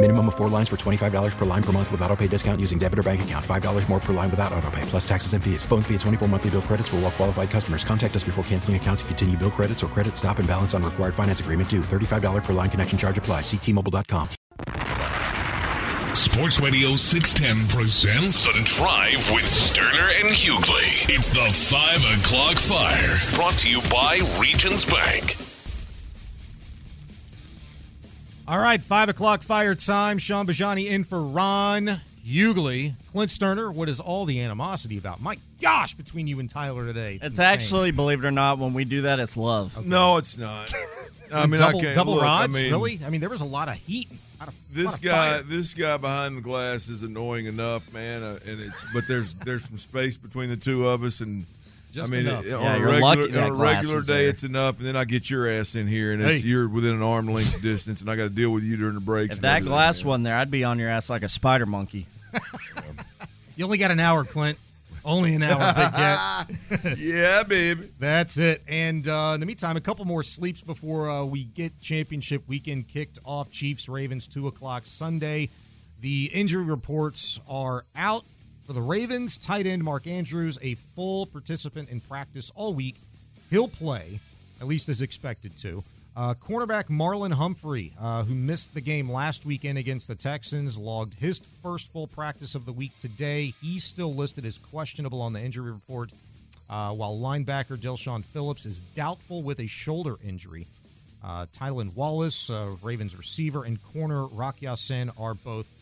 Minimum of four lines for $25 per line per month with auto pay discount using debit or bank account. $5 more per line without auto pay, plus taxes and fees. Phone fee at 24 monthly bill credits for all well qualified customers. Contact us before canceling account to continue bill credits or credit stop and balance on required finance agreement due. $35 per line connection charge apply. Ctmobile.com. Sports Radio 610 presents The Drive with Stoerner and Hughley. It's the 5 o'clock fire. Brought to you by Regions Bank. All right, five o'clock fire time. Sean Bajani in for Ron Hughley. Clint Stoerner, what is all the animosity about? My gosh, between you and Tyler today. It's, insane. actually, believe it or not, when we do that, it's love. No, it's not. I mean, double, I can't double look, rods, I mean, really? I mean, there was a lot of heat. lot of- a lot This of guy, fire. this guy behind the glass is annoying enough, man. Uh, and it's but there's there's some space between the two of us, and Just I mean, enough. it- Yeah, on a you're regular lucky on a regular day, there. it's enough, and then I get your ass in here, and it's, Hey. you're within an arm length distance, and I got to deal with you during the breaks. If that glass man. wasn't there, I'd be on your ass like a spider monkey. You only got an hour, Clint. Only an hour, big cat. yeah, baby. That's it. And uh, in the meantime, a couple more sleeps before uh, we get championship weekend kicked off. Chiefs Ravens two o'clock Sunday. The injury reports are out for the Ravens. Tight end Mark Andrews, a full participant in practice all week. He'll play, at least as expected to. Uh, cornerback Marlon Humphrey, uh, who missed the game last weekend against the Texans, logged his first full practice of the week today. He's still listed as questionable on the injury report, uh, while linebacker Delshawn Phillips is doubtful with a shoulder injury. Uh, Tylan Wallace, uh, Ravens receiver, and corner Rock Ya-Sin are both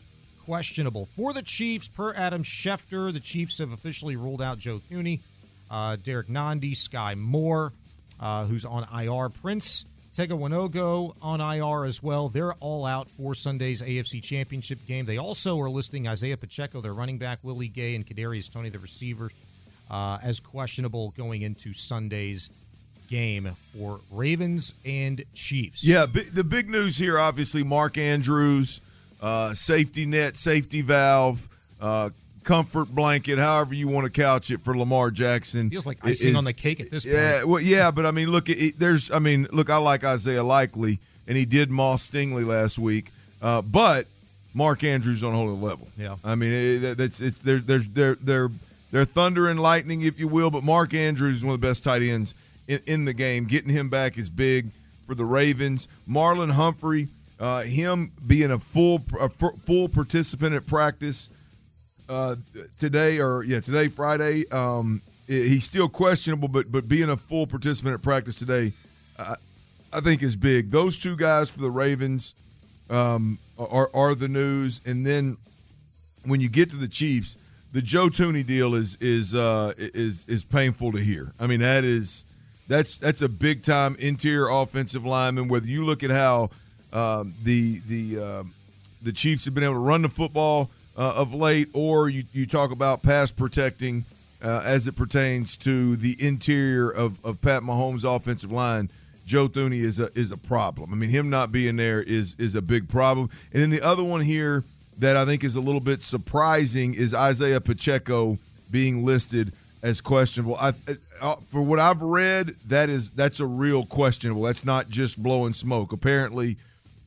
questionable. For the Chiefs, per Adam Schefter, the Chiefs have officially ruled out Joe Thuney, uh, Derrick Nnadi, Sky Moore, uh, who's on IR, Prince Tega Wanogho on IR as well. They're all out for Sunday's AFC Championship game. They also are listing Isaiah Pacheco, their running back, Willie Gay, and Kadarius Toney, the receiver, uh, as questionable going into Sunday's game for Ravens and Chiefs. Yeah, bi- the big news here, obviously, Mark Andrews, uh, safety net, safety valve, uh, comfort blanket, however you want to couch it for Lamar Jackson. Feels like icing is- on the cake at this point. Yeah, well, yeah, but I mean, look, it, there's, I mean, look, I like Isaiah Likely, and he did Moss Stingley last week, uh, but Mark Andrews on a whole other level. Yeah. I mean, it, that's it's they're they're they're they're they're thunder and lightning, if you will. But Mark Andrews is one of the best tight ends in, in the game. Getting him back is big for the Ravens. Marlon Humphrey, uh, him being a full a full participant at practice uh, today, or yeah, today Friday. Um, he's still questionable, but but being a full participant at practice today, I, I think is big. Those two guys for the Ravens um, are are the news, and then when you get to the Chiefs, the Joe Thuney deal is is uh, is is painful to hear. I mean that is that's that's a big time interior offensive lineman. Whether you look at how um, the the um the Chiefs have been able to run the football uh, of late, or you, you talk about pass protecting uh, as it pertains to the interior of, of Pat Mahomes' offensive line. Joe Thuney is a is a problem. I mean, him not being there is is a big problem. And then the other one here that I think is a little bit surprising is Isaiah Pacheco being listed as questionable. I, uh, for what I've read, that is that's a real questionable. That's not just blowing smoke. Apparently,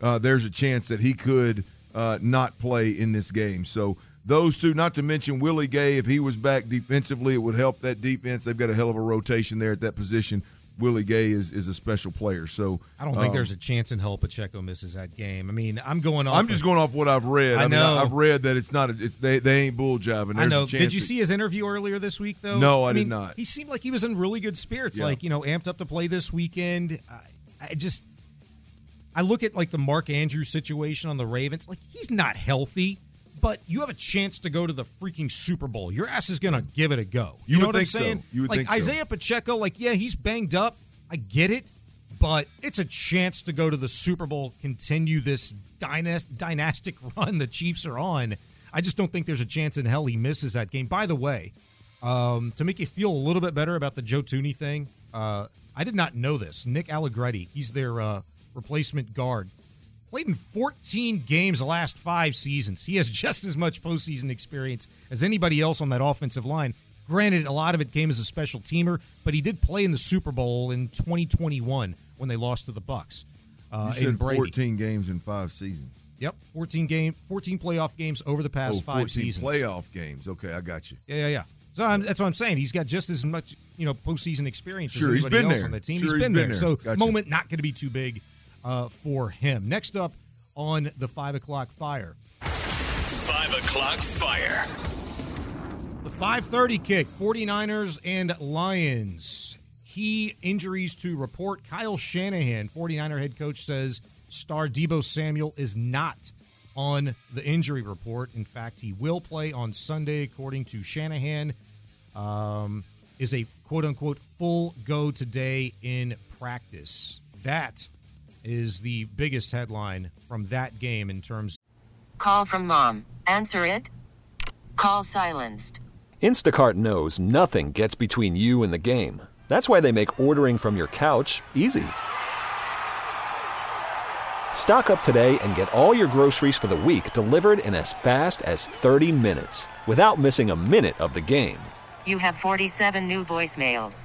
uh, there's a chance that he could uh, not play in this game. So those two, not to mention Willie Gay, if he was back defensively, it would help that defense. They've got a hell of a rotation there at that position. Willie Gay is is a special player. So I don't think um, there's a chance in hell Pacheco misses that game. I mean, I'm going off. I'm just of- going off what I've read. I I, mean, know. I, have read that it's not. A, it's, they they ain't bull jiving. I know. Did you that- see his interview earlier this week, though? No, I did mean, not. He seemed like he was in really good spirits. Yeah. Like you know, amped up to play this weekend. I, I just, I look at like the Mark Andrews situation on the Ravens. Like he's not healthy, but you have a chance to go to the freaking Super Bowl. Your ass is gonna give it a go. You know would what I'm think so. saying? You would like think so. Isaiah Pacheco. Like yeah, he's banged up. I get it, but it's a chance to go to the Super Bowl, continue this dynast- dynastic run the Chiefs are on. I just don't think there's a chance in hell he misses that game. By the way, um, to make you feel a little bit better about the Joe Thuney thing, uh, I did not know this. Nick Allegretti, he's their uh, replacement guard, played in 14 games the last five seasons. He has just as much postseason experience as anybody else on that offensive line. Granted, a lot of it came as a special teamer, but he did play in the Super Bowl in 2021 when they lost to the Bucs. Uh, You said Brady. 14 games in five seasons. Yep, 14 game, 14 playoff games over the past oh, five 14 seasons. playoff games. Okay, I got you. Yeah, yeah, yeah. So I'm, that's what I'm saying. He's got just as much, you know, postseason experience Sure, as anybody else there. on the team. Sure, he's he's been, been there. there. So Gotcha. moment not going to be too big uh, for him. Next up on the five o'clock fire, Five o'clock fire. the 5:30 kick. 49ers and Lions. Key injuries to report. Kyle Shanahan, 49er head coach, says star Deebo Samuel is not on the injury report. In fact, he will play on Sunday, according to Shanahan. Um, is a quote unquote full go today in practice. That is the biggest headline from that game in terms. Call from mom. Answer it. Call silenced. Instacart knows nothing gets between you and the game. That's why they make ordering from your couch easy. Stock up today and get all your groceries for the week delivered in as fast as 30 minutes without missing a minute of the game. You have 47 new voicemails.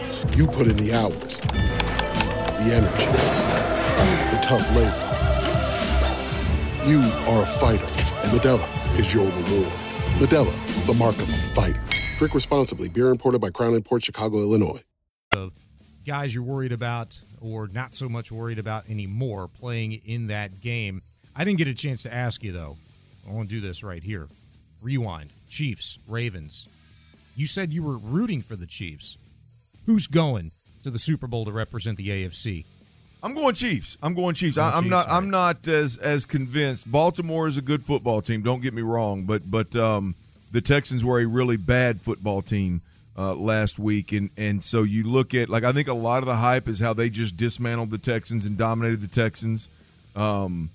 You put in the hours, the energy, the tough labor. You are a fighter, and Modelo is your reward. Modelo, the mark of a fighter. Drink responsibly. Beer imported by Crown Port Chicago, Illinois. of guys you're worried about or not so much worried about anymore playing in that game. I didn't get a chance to ask you though. I want to do this right here. Rewind. Chiefs, Ravens. You said you were rooting for the Chiefs. Who's going to the Super Bowl to represent the AFC? I'm going Chiefs. I'm going Chiefs. Going I, I'm Chiefs, not. I'm not as as convinced. Baltimore is a good football team. Don't get me wrong, but but um, the Texans were a really bad football team uh, last week, and and so you look at like I think a lot of the hype is how they just dismantled the Texans and dominated the Texans. Um,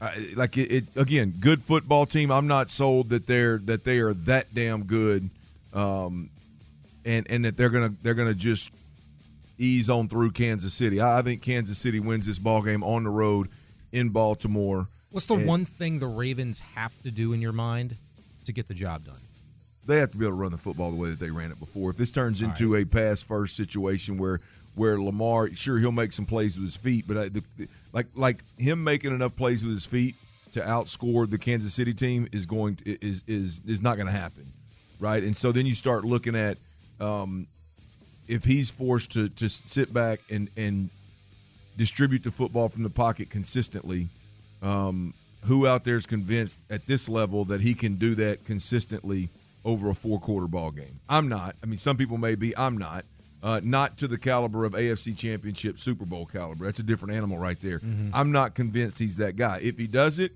I, like it, it again, good football team. I'm not sold that they're that they are that damn good, um, and and that they're gonna they're gonna just ease on through Kansas City. I, I think Kansas City wins this ball game on the road in Baltimore. What's the And one thing the Ravens have to do in your mind to get the job done? They have to be able to run the football the way that they ran it before. If this turns into a pass first situation where where Lamar, sure he'll make some plays with his feet, but I, the, the- like like him making enough plays with his feet to outscore the Kansas City team is going to, is is is not going to happen, right? And so then you start looking at um, if he's forced to to sit back and and distribute the football from the pocket consistently. Um, who out there is convinced at this level that he can do that consistently over a four quarter ball game? I'm not. I mean, some people may be. I'm not. Uh, not to the caliber of AFC Championship, Super Bowl caliber. That's a different animal right there. I'm not convinced he's that guy. If he does it,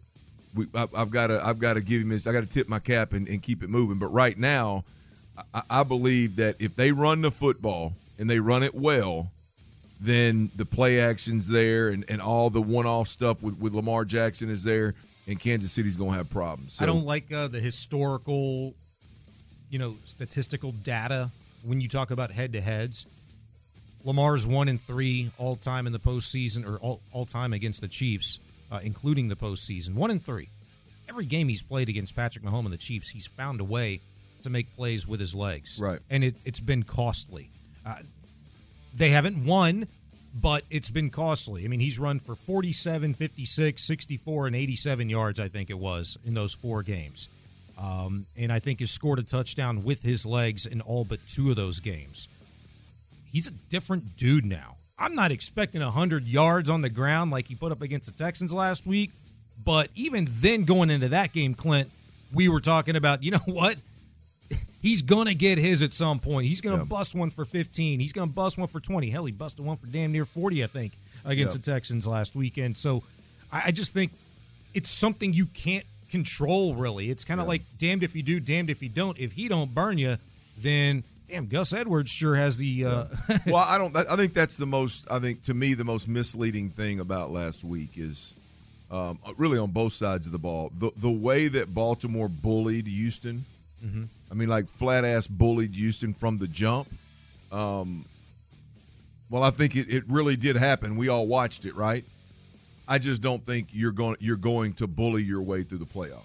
we, I, I've got to I've got to give him this. I got to tip my cap and, and keep it moving. But right now, I, I believe that if they run the football and they run it well, then the play actions there and, and all the one off stuff with, with Lamar Jackson is there, and Kansas City's going to have problems. So, I don't like uh, the historical, you know, statistical data when you talk about head to heads. Lamar's one and three all time in the postseason, or all, all time against the Chiefs, uh, including the postseason. One and three. Every game he's played against Patrick Mahomes and the Chiefs, he's found a way to make plays with his legs. Right. And it, it's been costly. Uh, they haven't won, but it's been costly. I mean, he's run for 47, 56, 64, and 87 yards, I think it was, in those four games. Um, and I think has scored a touchdown with his legs in all but two of those games. He's a different dude now. I'm not expecting 100 yards on the ground like he put up against the Texans last week. But even then, going into that game, Clint, we were talking about, you know what? He's going to get his at some point. He's going to Yep. bust one for 15. He's going to bust one for 20. Hell, he busted one for damn near 40, I think, against Yep. the Texans last weekend. So I, I just think it's something you can't control, really. It's kind of like damned if you do, damned if you don't. If he don't burn you, then damn, Gus Edwards sure has the. Uh, well, I don't. I think that's the most. I think to me the most misleading thing about last week is um, really on both sides of the ball. The the way that Baltimore bullied Houston. Mhm. I mean, like flat ass bullied Houston from the jump. Um, well, I think it, it really did happen. We all watched it, right? I just don't think you're going you're going to bully your way through the playoffs.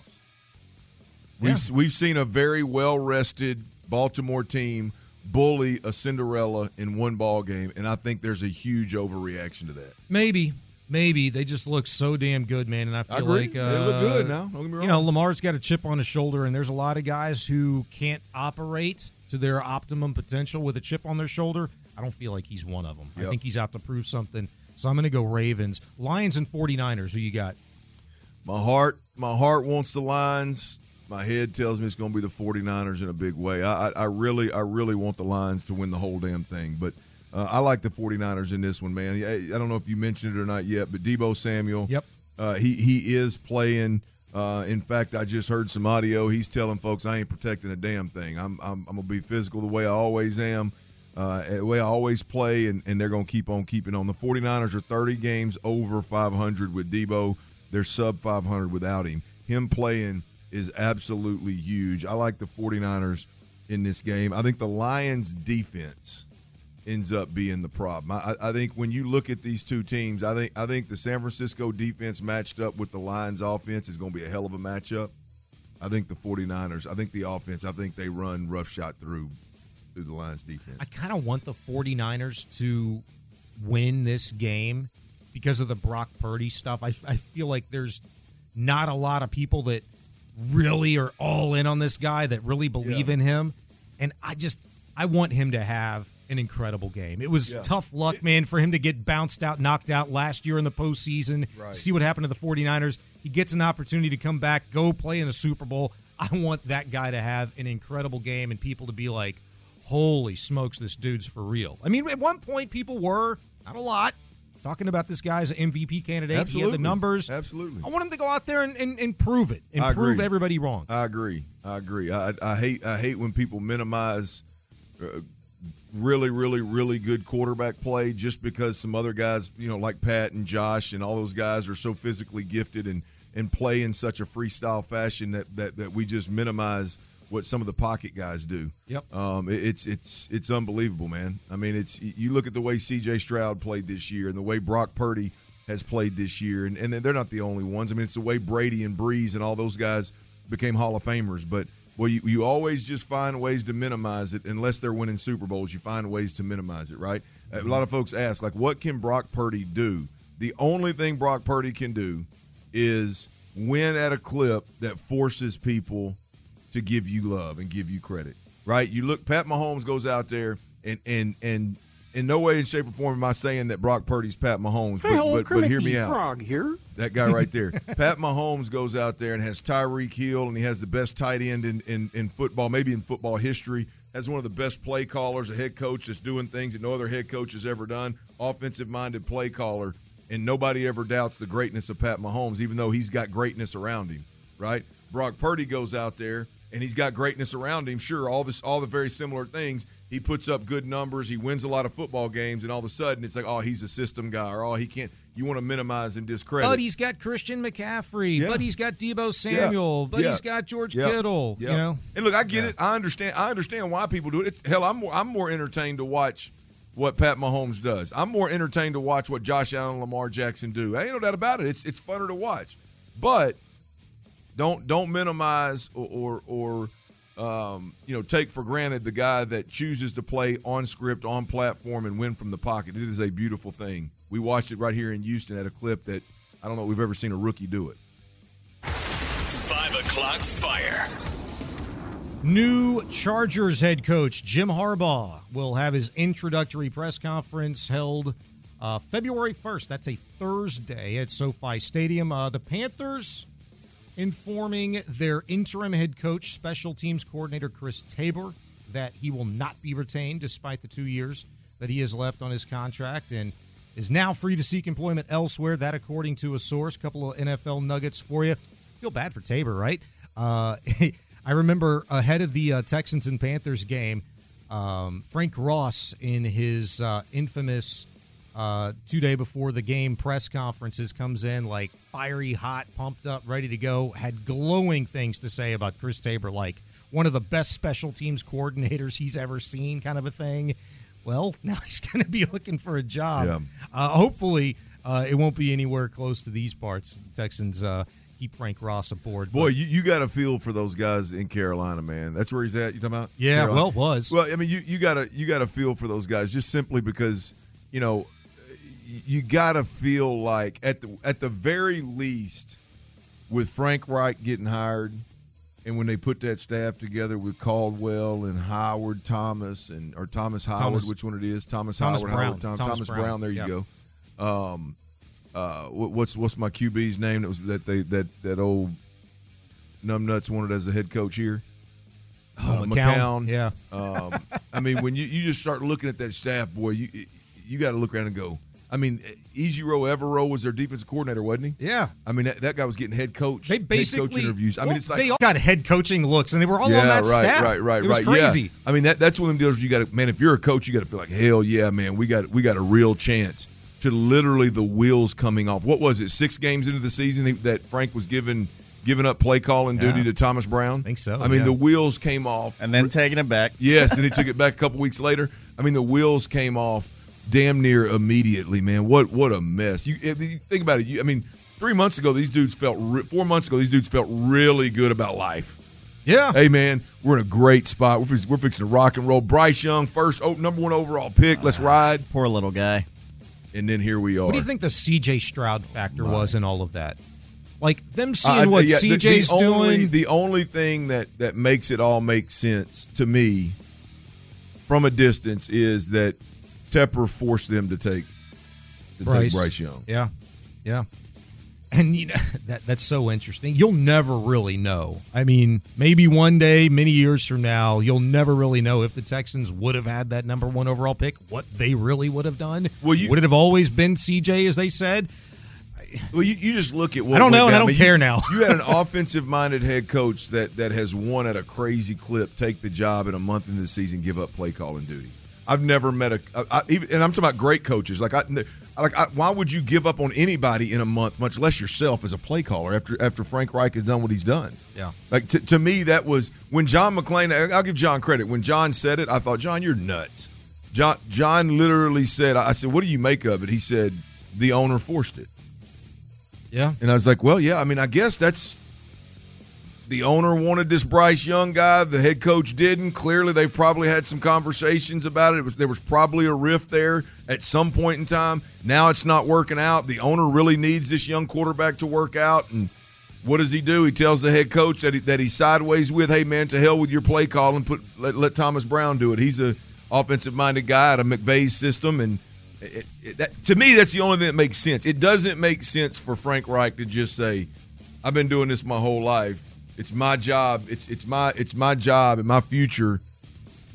We've we've seen a very well rested Baltimore team bully a Cinderella in one ball game, and I think there's a huge overreaction to that. Maybe, maybe they just look so damn good, man. And I feel agree. like They uh, look good now. Don't get me You know. Lamar's got a chip on his shoulder, and there's a lot of guys who can't operate to their optimum potential with a chip on their shoulder. I don't feel like he's one of them. I think he's out to prove something. So I'm going to go Ravens, Lions, and 49ers. Who you got? My heart, my heart wants the Lions. My head tells me it's going to be the 49ers in a big way. I, I, I really, I really want the Lions to win the whole damn thing. But uh, I like the 49ers in this one, man. I, I don't know if you mentioned it or not yet, but Deebo Samuel. Yep. Uh, he he is playing. Uh, in fact, I just heard some audio. He's telling folks I ain't protecting a damn thing. I'm I'm, I'm gonna be physical the way I always am, uh, the way I always play, and, and they're gonna keep on keeping on. The 49ers are 30 games over 500 with Deebo. They're sub 500 without him. Him playing is absolutely huge. I like the 49ers in this game. I think the Lions defense ends up being the problem. I, I think when you look at these two teams, I think I think the San Francisco defense matched up with the Lions offense is going to be a hell of a matchup. I think the 49ers, I think the offense, I think they run rough shot through through the Lions defense. I kind of want the 49ers to win this game because of the Brock Purdy stuff. I, I feel like there's not a lot of people that really are all in on this guy that really believe Yeah. in him. And I just, I want him to have an incredible game. It was Yeah. tough luck, man, for him to get bounced out, knocked out last year in the postseason. Right. See what happened to the 49ers. He gets an opportunity to come back, go play in the Super Bowl. I want that guy to have an incredible game and people to be like, holy smokes, this dude's for real. I mean, at one point, people were, not a lot, talking about this guy as an MVP candidate. He had Absolutely. the numbers. Absolutely. I want him to go out there and, and, and prove it and prove everybody wrong. I agree. I agree. I, I hate I hate when people minimize uh, really really really good quarterback play just because some other guys, you know, like Pat and Josh and all those guys are so physically gifted and and play in such a freestyle fashion that that that we just minimize what some of the pocket guys do. Yep. Um, it- it's it's it's unbelievable, man. I mean, it's you look at the way C.J. Stroud played this year and the way Brock Purdy has played this year, and and they're not the only ones. I mean, it's the way Brady and Brees and all those guys became Hall of Famers. But well, you, you always just find ways to minimize it unless they're winning Super Bowls. You find ways to minimize it, right? A mm-hmm. lot of folks ask, like, what can Brock Purdy do? The only thing Brock Purdy can do is win at a clip that forces people to give you love and give you credit. Right? You look Pat Mahomes goes out there and and and in no way, shape, or form am I saying that Brock Purdy's Pat Mahomes, but, but, but hear me out. That guy right there. Pat Mahomes goes out there and has Tyreek Hill, and he has the best tight end in, in, in football, maybe in football history. Has one of the best play callers, a head coach that's doing things that no other head coach has ever done. Offensive minded play caller. and nobody ever doubts the greatness of Pat Mahomes, even though he's got greatness around him, right? Brock Purdy goes out there and he's got greatness around him. Sure, all this, all the very similar things. He puts up good numbers. He wins a lot of football games, and all of a sudden it's like, oh, he's a system guy, or oh, he can't. You want to minimize and discredit. But he's got Christian McCaffrey. Yeah. But he's got Deebo Samuel. Yeah. But Yeah. he's got George. Kittle. Yeah. You know, And look, I get it. I understand. I understand why people do it. It's, hell, I'm more. I'm more entertained to watch what Pat Mahomes does. I'm more entertained to watch what Josh Allen, and Lamar Jackson do. I Ain't no doubt about it. It's it's funner to watch. But don't don't minimize or or, or um, you know take for granted the guy that chooses to play on script, on platform, and win from the pocket. It is a beautiful thing. We watched it right here in Houston at a clip that I don't know if we've ever seen a rookie do it. Five o'clock fire. New Chargers head coach Jim Harbaugh will have his introductory press conference held uh, February 1st. That's a Thursday at SoFi Stadium. Uh, the Panthers informing their interim head coach, special teams coordinator Chris Tabor, that he will not be retained despite the two years that he has left on his contract and is now free to seek employment elsewhere. That, according to a source, couple of NFL nuggets for you. Feel bad for Tabor, right? Uh, I remember ahead of the uh, Texans and Panthers game, um, Frank Ross in his uh, infamous uh, two day before the game press conferences comes in like fiery hot, pumped up, ready to go. Had glowing things to say about Chris Tabor, like one of the best special teams coordinators he's ever seen, kind of a thing. Well, now he's going to be looking for a job. Yeah. Uh, hopefully, uh, it won't be anywhere close to these parts. Texans uh, keep Frank Ross aboard. Boy, you, you got to feel for those guys in Carolina, man. That's where he's at. You talking about? Yeah, Carolina? well, was. Well, I mean, you you got to you got to feel for those guys just simply because you know you got to feel like at the at the very least with Frank Reich getting hired. And when they put that staff together with Caldwell and Howard Thomas and or Thomas Howard, Thomas- which one it is? Thomas, Thomas Howard, Brown. Howard Tom- Thomas Thomas, Brown. Brown. There you go. Um, uh, what, what's what's my QB's name? That was that they that that old numbnuts wanted as a head coach here. Oh, Uh, McCown. Yeah. Um, I mean, when you, you just start looking at that staff, boy, you you got to look around and go. I mean, Ejiro Evero was their defensive coordinator, wasn't he? Yeah. I mean, that, that guy was getting head coach. They head basically coach interviews. I mean, it's like they all got head coaching looks, and they were all yeah, on that right, staff. Right, right, it was right. Crazy. Yeah. I mean that that's one of them deals you got to man. If you're a coach, you got to feel like hell yeah, man. We got we got a real chance to literally the wheels coming off. What was it? Six games into the season that Frank was given giving up play calling duty Yeah. to Thomas Brown. I think so. I mean yeah. the wheels came off, and then taking it back. Yes, then he took it back a couple weeks later. I mean the wheels came off damn near immediately, man. What what a mess. You, you think about it. You, I mean, three months ago these dudes felt re- four months ago these dudes felt really good about life. Yeah. Hey man, we're in a great spot. We're, fix- we're fixing to rock and roll. Bryce Young, first oh, number one overall pick. Let's ride. Poor little guy. And then here we are. What do you think the CJ Stroud factor was in all of that? Like them seeing Uh, what yeah, the- CJ's the, only, doing. The only thing that that makes it all make sense to me from a distance is that Tepper forced them to take to take Bryce Young. Yeah, yeah. And you know that that's so interesting. You'll never really know. I mean, maybe one day, many years from now, you'll never really know if the Texans would have had that number one overall pick, what they really would have done. Well, you- would it have always been CJ, as they said? Well, you, you just look at what I don't know, and I don't mean, care you- now. you had an offensive-minded head coach that that has won at a crazy clip, take the job in a month in the season, give up play calling duty. I've never met a, I, I, even, and I'm talking about great coaches. Like, I, like, I, why would you give up on anybody in a month, much less yourself as a play caller after after Frank Reich has done what he's done? Yeah. Like to, to me, that was when John McClain. I'll give John credit. When John said it, I thought, John, you're nuts. John John literally said, I said, what do you make of it? He said, the owner forced it. Yeah. And I was like, well, yeah, I mean, I guess that's the owner wanted this Bryce Young guy. The head coach didn't. Clearly, they've probably had some conversations about it. it was, there was probably a rift there at some point in time. Now it's not working out. The owner really needs this young quarterback to work out. And what does he do? He tells the head coach that, he, that he's sideways with, hey, man, to hell with your play call and put let, let Thomas Brown do it. He's a offensive-minded guy out of McVay's system. And it, it, that, to me, that's the only thing that makes sense. It doesn't make sense for Frank Reich to just say, "I've been doing this my whole life. It's my job. It's it's my it's my job and my future."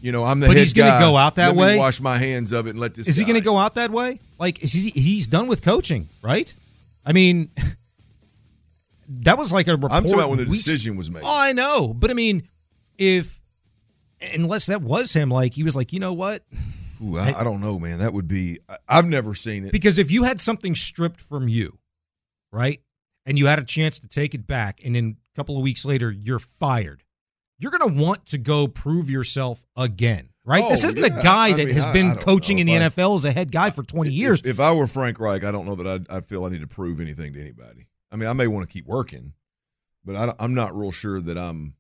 You know, I'm the But head he's gonna guy. go out that Let me way? wash my hands of it and let this. Is he going to go out that way? Like he, he's done with coaching, right? I mean, that was like a report. I'm talking about when the decision was made. Oh, I know, but I mean, if unless that was him, like he was like, you know what? Ooh, I, I don't know, man. That would be. I've never seen it. Because if you had something stripped from you, right, and you had a chance to take it back, and then a couple of weeks later you're fired, you're going to want to go prove yourself again, right? Oh, this isn't yeah. a guy I that mean, has I- I been don't coaching in the I- NFL as a head guy for 20 years. If, if I were Frank Reich, I don't know that I'd, I feel I need to prove anything to anybody. I mean, I may want to keep working, but I, am not real sure that I'm.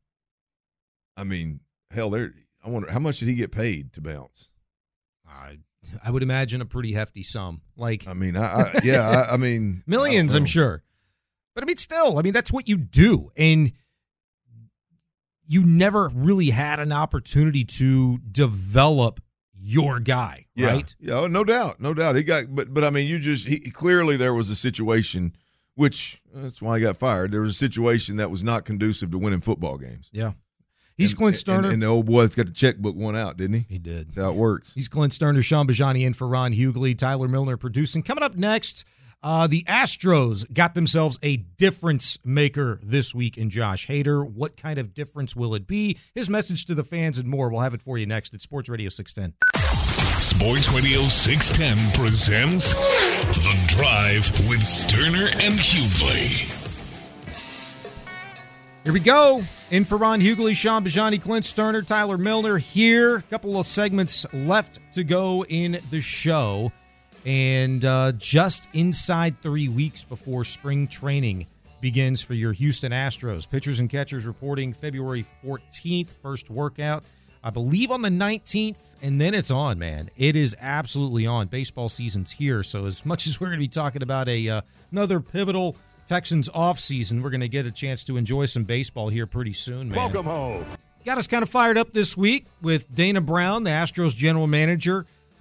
I mean, hell, there. I wonder how much did he get paid to bounce? I I would imagine a pretty hefty sum. Like I mean, I, I yeah, I, I mean, millions, I I'm sure. But I mean, still, I mean, that's what you do, and you never really had an opportunity to develop your guy, Yeah, right? Yeah, oh, no doubt, no doubt. He got, but but I mean, you just he, clearly there was a situation, which uh, that's why he got fired. There was a situation that was not conducive to winning football games. Yeah. He's And- Clint and- Stoerner. and, the old boy's got the checkbook one out, didn't he? He did. That's how it works. He's Clint Stoerner, Sean Bajani in for Ron Hughley, Tyler Milner producing. Coming up next, uh, the Astros got themselves a difference maker this week in Josh Hader. What kind of difference will it be? His message to the fans and more. We'll have it for you next at Sports Radio 610. Sports Radio 610 presents The Drive with Stoerner and Hughley. Here we go. In for Ron Hughley, Sean Bajani, Clint Stoerner, Tyler Milner here. A couple of segments left to go in the show. And uh, just inside three weeks before spring training begins for your Houston Astros. Pitchers and catchers reporting February 14th, first workout. I believe on the 19th, and then it's on, man. It is absolutely on. Baseball season's here. So, as much as we're going to be talking about a uh, another pivotal Texans offseason, we're going to get a chance to enjoy some baseball here pretty soon, man. Welcome home. Got us kind of fired up this week with Dana Brown, the Astros general manager,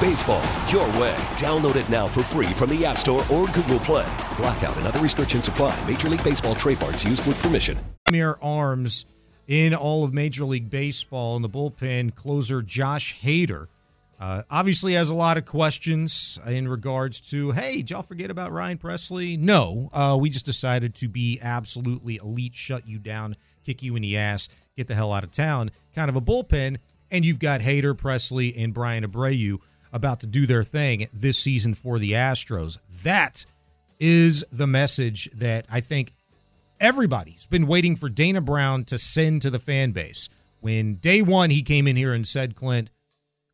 Baseball, your way. Download it now for free from the App Store or Google Play. Blackout and other restrictions apply. Major League Baseball trademarks used with permission. premier arms in all of Major League Baseball in the bullpen closer Josh Hader. Uh, obviously has a lot of questions in regards to, hey, did y'all forget about Ryan Pressly? No, uh, we just decided to be absolutely elite, shut you down, kick you in the ass, get the hell out of town, kind of a bullpen. And you've got Hader, Pressly, and Bryan Abreu about to do their thing this season for the Astros. That is the message that I think everybody's been waiting for Dana Brown to send to the fan base. When day one he came in here and said, Clint,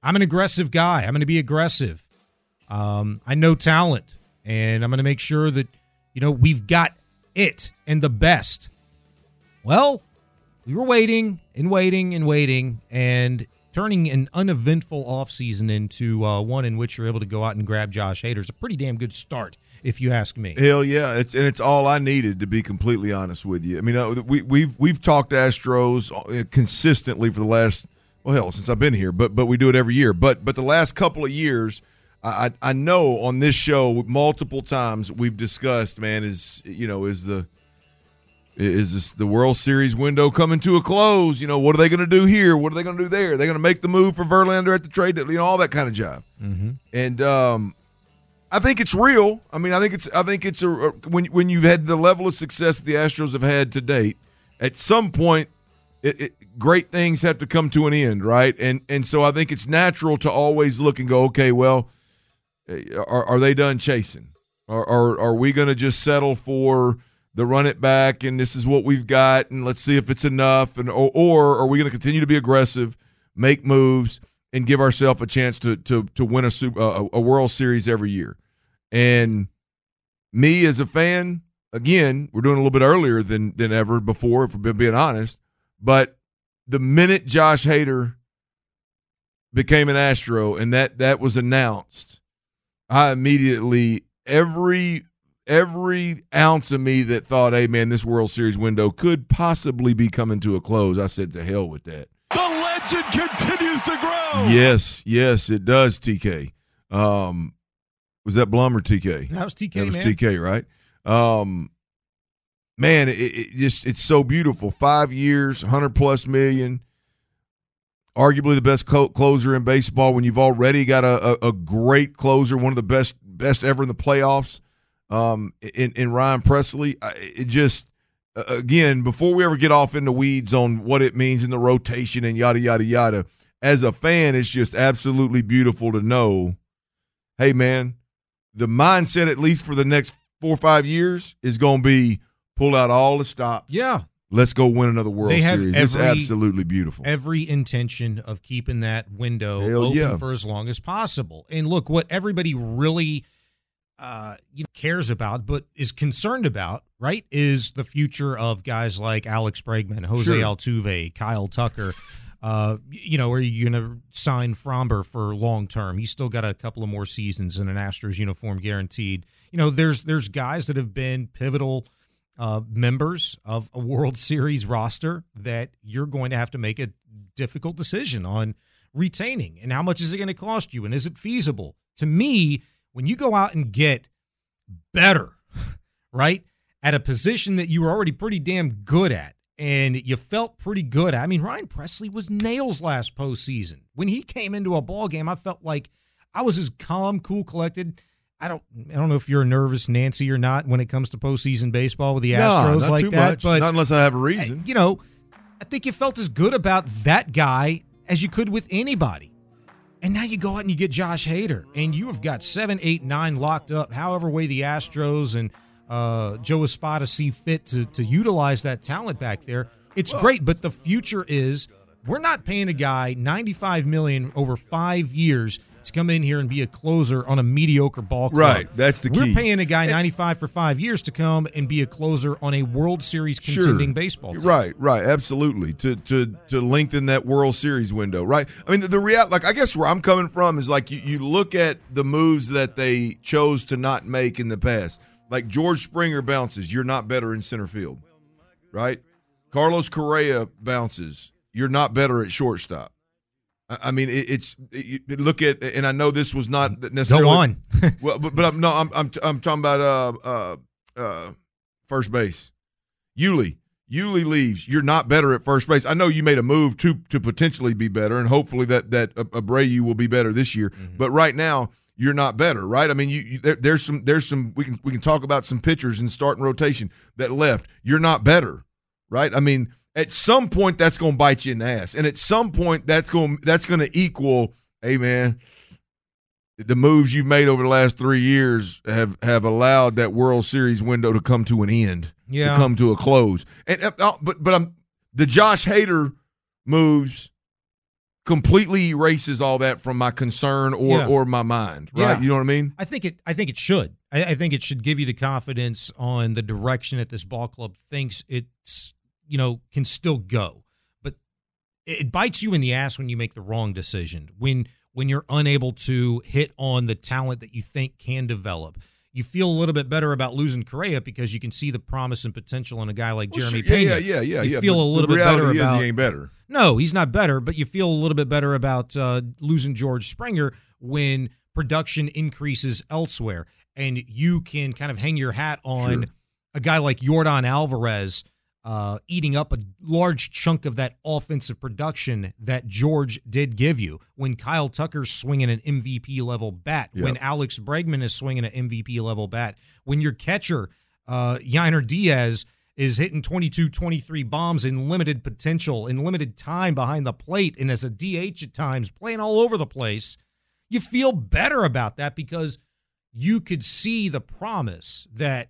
I'm an aggressive guy. I'm going to be aggressive. Um, I know talent, and I'm going to make sure that, you know, we've got it and the best. Well, we were waiting and waiting and waiting and turning an uneventful offseason into uh, one in which you're able to go out and grab Josh Hader is a pretty damn good start, if you ask me. Hell yeah, it's and it's all I needed to be completely honest with you. I mean, uh, we we've we've talked Astros uh, consistently for the last well, hell, since I've been here, but but we do it every year. But but the last couple of years, I I I know on this show multiple times we've discussed, man, is you know is the is this the World Series window coming to a close? You know, what are they going to do here? What are they going to do there? They're going to make the move for Verlander at the trade, you know, all that kind of job. Mm-hmm. And um, I think it's real. I mean, I think it's I think it's a when when you've had the level of success that the Astros have had to date, at some point, it, it, great things have to come to an end, right? And and so I think it's natural to always look and go, okay, well, eh, are, are they done chasing? Or are, are we going to just settle for the run it back and this is what we've got and let's see if it's enough and or, or are we going to continue to be aggressive, make moves, and give ourselves a chance to to to win a super a, a World Series every year? And me as a fan, again, we're doing a little bit earlier than than ever before, if we're being honest. But the minute Josh Hader became an Astro and that that was announced, I immediately every every ounce of me that thought, hey man, this World Series window could possibly be coming to a close. I said to hell with that. The legend continues to grow. Yes, yes, it does, TK. Um, was that Blum or TK? That was TK. That was man. TK, right? Um, man, it, it just it's so beautiful. Five years, hundred plus million. Arguably the best clo- closer in baseball. When you've already got a, a, a great closer, one of the best best ever in the playoffs. Um, in in Ryan Pressly, it just again before we ever get off in the weeds on what it means in the rotation and yada yada yada. As a fan, it's just absolutely beautiful to know. Hey, man, the mindset at least for the next four or five years is going to be pull out all the stops. Yeah. Let's go win another World They have Series. it's absolutely beautiful. Every intention of keeping that window Hell open yeah. for as long as possible. And look, what everybody really uh, you know, cares about, but is concerned about, right, is the future of guys like Alex Bregman, Jose Sure. Altuve, Kyle Tucker. Uh, you know, are you going to sign Framber for long term? He's still got a couple of more seasons in an Astros uniform guaranteed. You know, there's there's guys that have been pivotal uh, members of a World Series roster that you're going to have to make a difficult decision on retaining. And how much is it going to cost you? And is it feasible? To me, when you go out and get better, right, at a position that you were already pretty damn good at, and you felt pretty good. I mean, Ryan Pressly was nails last postseason. When he came into a ball game, I felt like I was as calm, cool, collected. I don't, I don't know if you're a nervous Nancy or not when it comes to postseason baseball with the Nah, Astros not like too that. much. But not unless I have a reason. you know, I think you felt as good about that guy as you could with anybody. And now you go out and you get Josh Hader, and you have got seven, eight, nine locked up, however way the Astros and uh, Joe Espada see fit to, to utilize that talent back there. It's great, but the future is we're not paying a guy 95 million over five years to come in here and be a closer on a mediocre ball club. Right, that's the We're key. paying a guy 95 for five years to come and be a closer on a World Series contending baseball team. Right, right, absolutely. To to to lengthen that World Series window, right? I mean, the, the real like I guess where I'm coming from is like you you look at the moves that they chose to not make in the past. Like George Springer bounces, you're not better in center field, right? Carlos Correa bounces, you're not better at shortstop. I- mean, it's it, look at, and I know this was not necessarily. Go on. well, but, but I'm no, I'm I'm I'm talking about uh uh uh first base. Yuli, Yuli leaves. You're not better at first base. I know you made a move to to potentially be better, and hopefully that that Abreu will be better this year. But right now, you're not better, right? I mean, you, you there, there's some there's some we can we can talk about some pitchers in starting rotation that left. You're not better, right? I mean, at some point that's going to bite you in the ass, and at some point that's going that's going to equal. Hey, man, the moves you've made over the last three years have have allowed that World Series window to come to an end, Yeah. to come to a close. And uh, but but I'm the Josh Hader moves completely erases all that from my concern or Yeah. or my mind, right? Yeah. You know what I mean? I think it. I think it should. I, I think it should give you the confidence on the direction that this ball club thinks it's you know can still go. But it, it bites you in the ass when you make the wrong decision. When when you're unable to hit on the talent that you think can develop. You feel a little bit better about losing Correa because you can see the promise and potential in a guy like Well, Jeremy sure. Yeah, Pena. yeah, yeah, yeah, You yeah. feel But a little bit better is about he ain't better. no, he's not better, but you feel a little bit better about uh, losing George Springer when production increases elsewhere, and you can kind of hang your hat on Sure. a guy like Yordan Alvarez uh, eating up a large chunk of that offensive production that George did give you. When Kyle Tucker's swinging an MVP level bat, when Alex Bregman is swinging an MVP level bat, when your catcher uh, Yainer Diaz is hitting 22, 23 bombs in limited potential, in limited time behind the plate, and as a DH at times, playing all over the place, you feel better about that because you could see the promise that,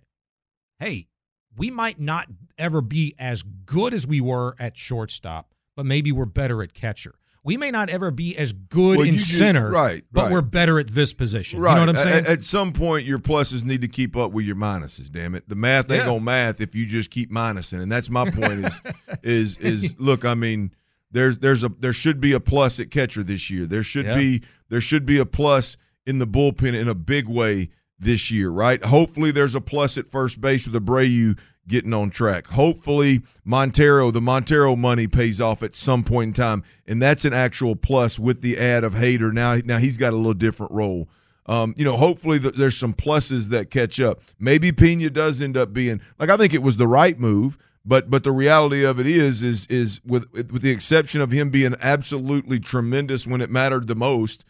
hey, we might not ever be as good as we were at shortstop, but maybe we're better at catcher. We may not ever be as good Well, in you center, right, but right. we're better at this position. Right. You know what I'm saying? At, at some point, your pluses need to keep up with your minuses. Damn it, the math ain't Yeah. gonna math if you just keep minusing, and that's my point. Is is is look? I mean, there's there's a there should be a plus at catcher this year. There should Yeah. be there should be a plus in the bullpen in a big way this year, right? Hopefully, there's a plus at first base with Abreu getting on track. Hopefully, Montero, the Montero money pays off at some point in time, and that's an actual plus with the add of Hader. Now, now he's got a little different role. Um, you know, hopefully th- there's some pluses that catch up. Maybe Pena does end up being like I think it was the right move, but but the reality of it is is is with with the exception of him being absolutely tremendous when it mattered the most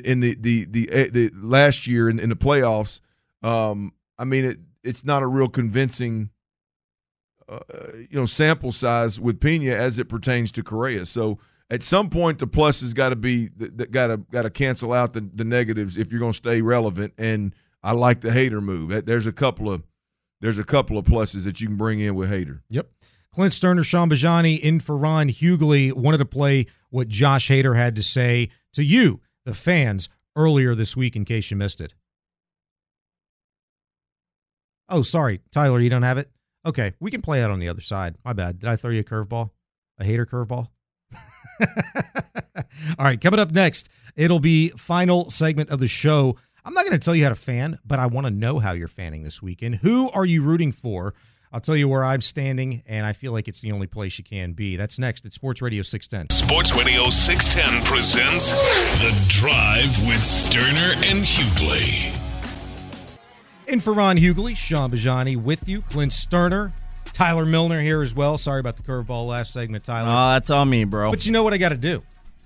in, the, the the the last year in, in the playoffs. Um, I mean, it, it's not a real convincing uh, you know sample size with Pena as it pertains to Correa. So at some point the plus has got to be that got to got to cancel out the, the negatives if you're going to stay relevant. And I like the Hader move. There's a couple of there's a couple of pluses that you can bring in with Hader. Yep. Clint Stoerner, Sean Bajani in for Ron Hughley wanted to play what Josh Hader had to say to you, the fans, earlier this week. In case you missed it. Oh, sorry, Tyler, you don't have it. Okay, we can play out on the other side. My bad. Did I throw you a curveball? A Hader curveball? All right, coming up next, it'll be final segment of the show. I'm not going to tell you how to fan, but I want to know how you're fanning this weekend. Who are you rooting for? I'll tell you where I'm standing, and I feel like it's the only place you can be. That's next at Sports Radio 610. Sports Radio 610 presents The Drive with Stoerner and Hughley. In for Ron Hughley, Sean Bajani with you, Clint Stoerner, Tyler Milner here as well. Sorry about the curveball last segment, Tyler. Oh, that's on me, bro. But you know what I got to do?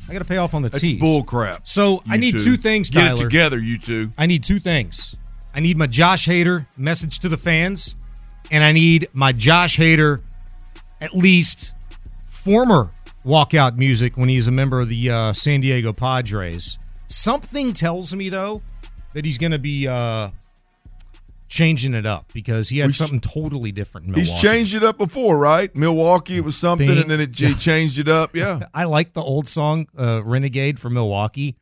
I got to pay off on the That's tees. bull crap. So I need two. two things, Get it Tyler. together, you two. I need two things. I need my Josh Hader message to the fans, and I need my Josh Hader, at least former walkout music when he's a member of the uh, San Diego Padres. Something tells me though that he's going to be uh, changing it up because he had something totally different in Milwaukee. He's changed it up before, right? Milwaukee, it was something, Think- and then it, changed it up. Yeah. I like the old song uh, "Renegade" for Milwaukee,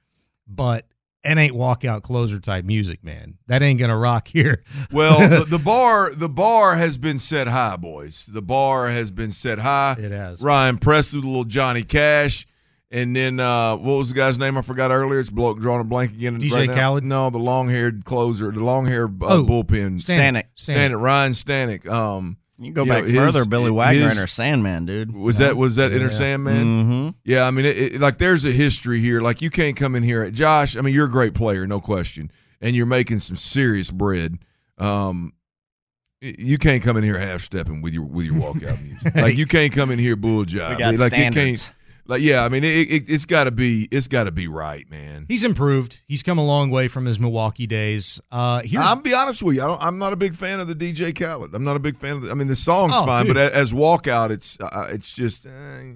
but it ain't walkout closer type music, man. That ain't gonna rock here. Well, the, the bar the bar has been set high, boys. The bar has been set high. It has. Ryan Pressly, the little Johnny Cash, and then uh, what was the guy's name I forgot earlier? It's bloke drawing a blank again. DJ right now. Khaled? No, the long haired closer, the long haired uh, Oh, bullpen. Stanek. Stanek. Ryan Stanek. Um, You can go you back know, his- further, Billy Wagner his- and Sandman, dude. Was that was that Inner Yeah. Sandman? Mm-hmm. Yeah, I mean, it, it, like there's a history here. Like you can't come in here, Josh. I mean, you're a great player, no question, and you're making some serious bread. Um, you can't come in here half stepping with your with your walkout music. Like you can't come in here bull job. We got like standards. You can't, like yeah, I mean, it, it, it's got to be it's got to be right, man. He's improved. He's come a long way from his Milwaukee days. Uh, here's I'll be honest with you. I don't, I'm not a big fan of the DJ Khaled. I'm not a big fan of. The, I mean, the song's Oh, fine, dude. but as walkout, it's uh, it's just. eh.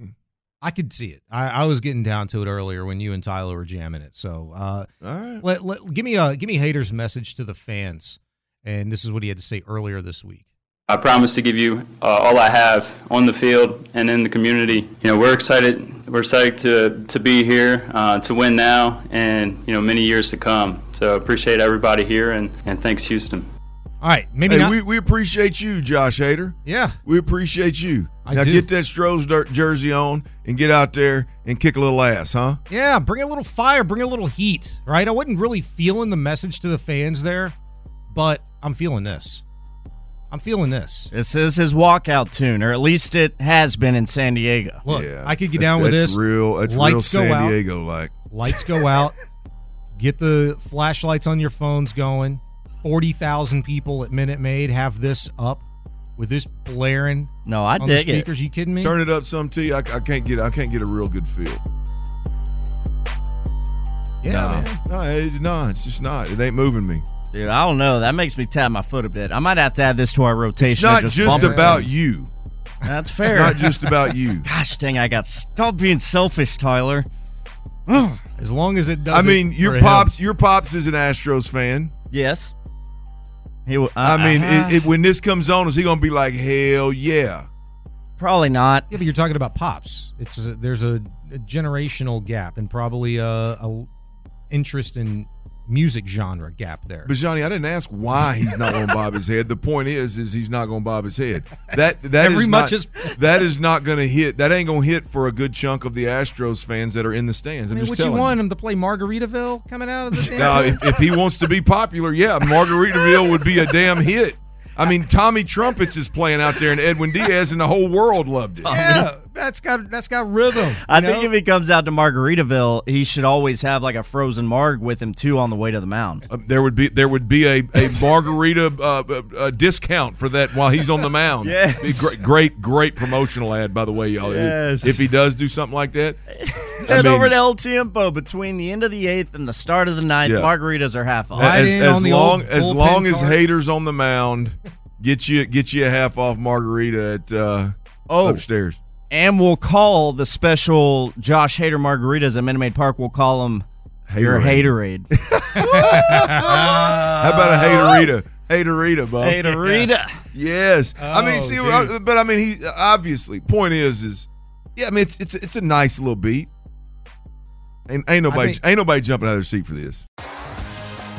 I could see it. I, I was getting down to it earlier when you and Tyler were jamming it. So, uh, All right. let, let, give me a give me Hader's message to the fans, and this is what he had to say earlier this week. I promise to give you uh, all I have on the field and in the community. You know, we're excited. We're excited to to be here uh, to win now and you know many years to come. So appreciate everybody here and, and thanks Houston. All right, maybe hey, not. we, we appreciate you, Josh Hader. Yeah. We appreciate you. I now do. get that Stroh's dirt jersey on and get out there and kick a little ass, huh? Yeah, bring a little fire, bring a little heat, right? I wasn't really feeling the message to the fans there, but I'm feeling this. I'm feeling this. This is his walkout tune, or at least it has been in San Diego. Look, Yeah, I could get down with this. real- that's real Lights San go out. Diego like. Lights go out. Get the flashlights on your phones going. 40,000 people at Minute Maid have this up with this blaring. No, I on the dig it. speakers. You kidding me? Turn it up some T. I, I can't get I can't get a real good feel. Yeah, no, man. no, it, no, it's just not. It ain't moving me. Dude, I don't know. That makes me tap my foot a bit. I might have to add this to our rotation. It's not and just bump it. about you. That's fair. Not just about you. Gosh dang, I got stop being selfish, Tyler. As long as it does. I mean, your for him. pops, your pops is an Astros fan. Yes. He. w- I mean, uh, it, it, when this comes on, is he gonna be like, hell yeah? probably not. Yeah, but you're talking about pops. It's a, there's a, a generational gap and probably a, a interest in music genre gap there. But Johnny, I didn't ask why he's not going to bob his head. The point is, is he's not going to bob his head. That that Every is much not, as- that is not going to hit. That ain't going to hit for a good chunk of the Astros fans that are in the stands. I I'm mean, just would you want him to play Margaritaville coming out of the damn Now, if, if he wants to be popular, yeah, Margaritaville would be a damn hit. I mean, Tommy Trumpets is playing out there, and Edwin Diaz, and the whole world loved it. Yeah, that's got that's got rhythm. I you think if he comes out to Margaritaville, he should always have like a frozen marg with him too on the way to the mound. Uh, there would be there would be a, a margarita uh, uh, discount for that while he's on the mound. Yes. Great, great, great promotional ad, by the way, y'all. Yes. If he does do something like that, I Head mean, over to El Tiempo between the end of the eighth and the start of the ninth. Yeah. Margaritas are half off. as, as long old as bullpen long as card. haters on the mound get you get you a half off margarita at uh, Oh. upstairs. And we'll call the special Josh Hader margaritas at Minute Maid Park. We'll call them your Haterade. Haterade. How about a haterita? Haterita, Bob. Haterita. Yes. I mean, Oh, see, dude. uh, but I mean, he obviously point is, is yeah. I mean, it's it's it's a nice little beat. Ain't, ain't nobody think- ain't nobody jumping out of their seat for this.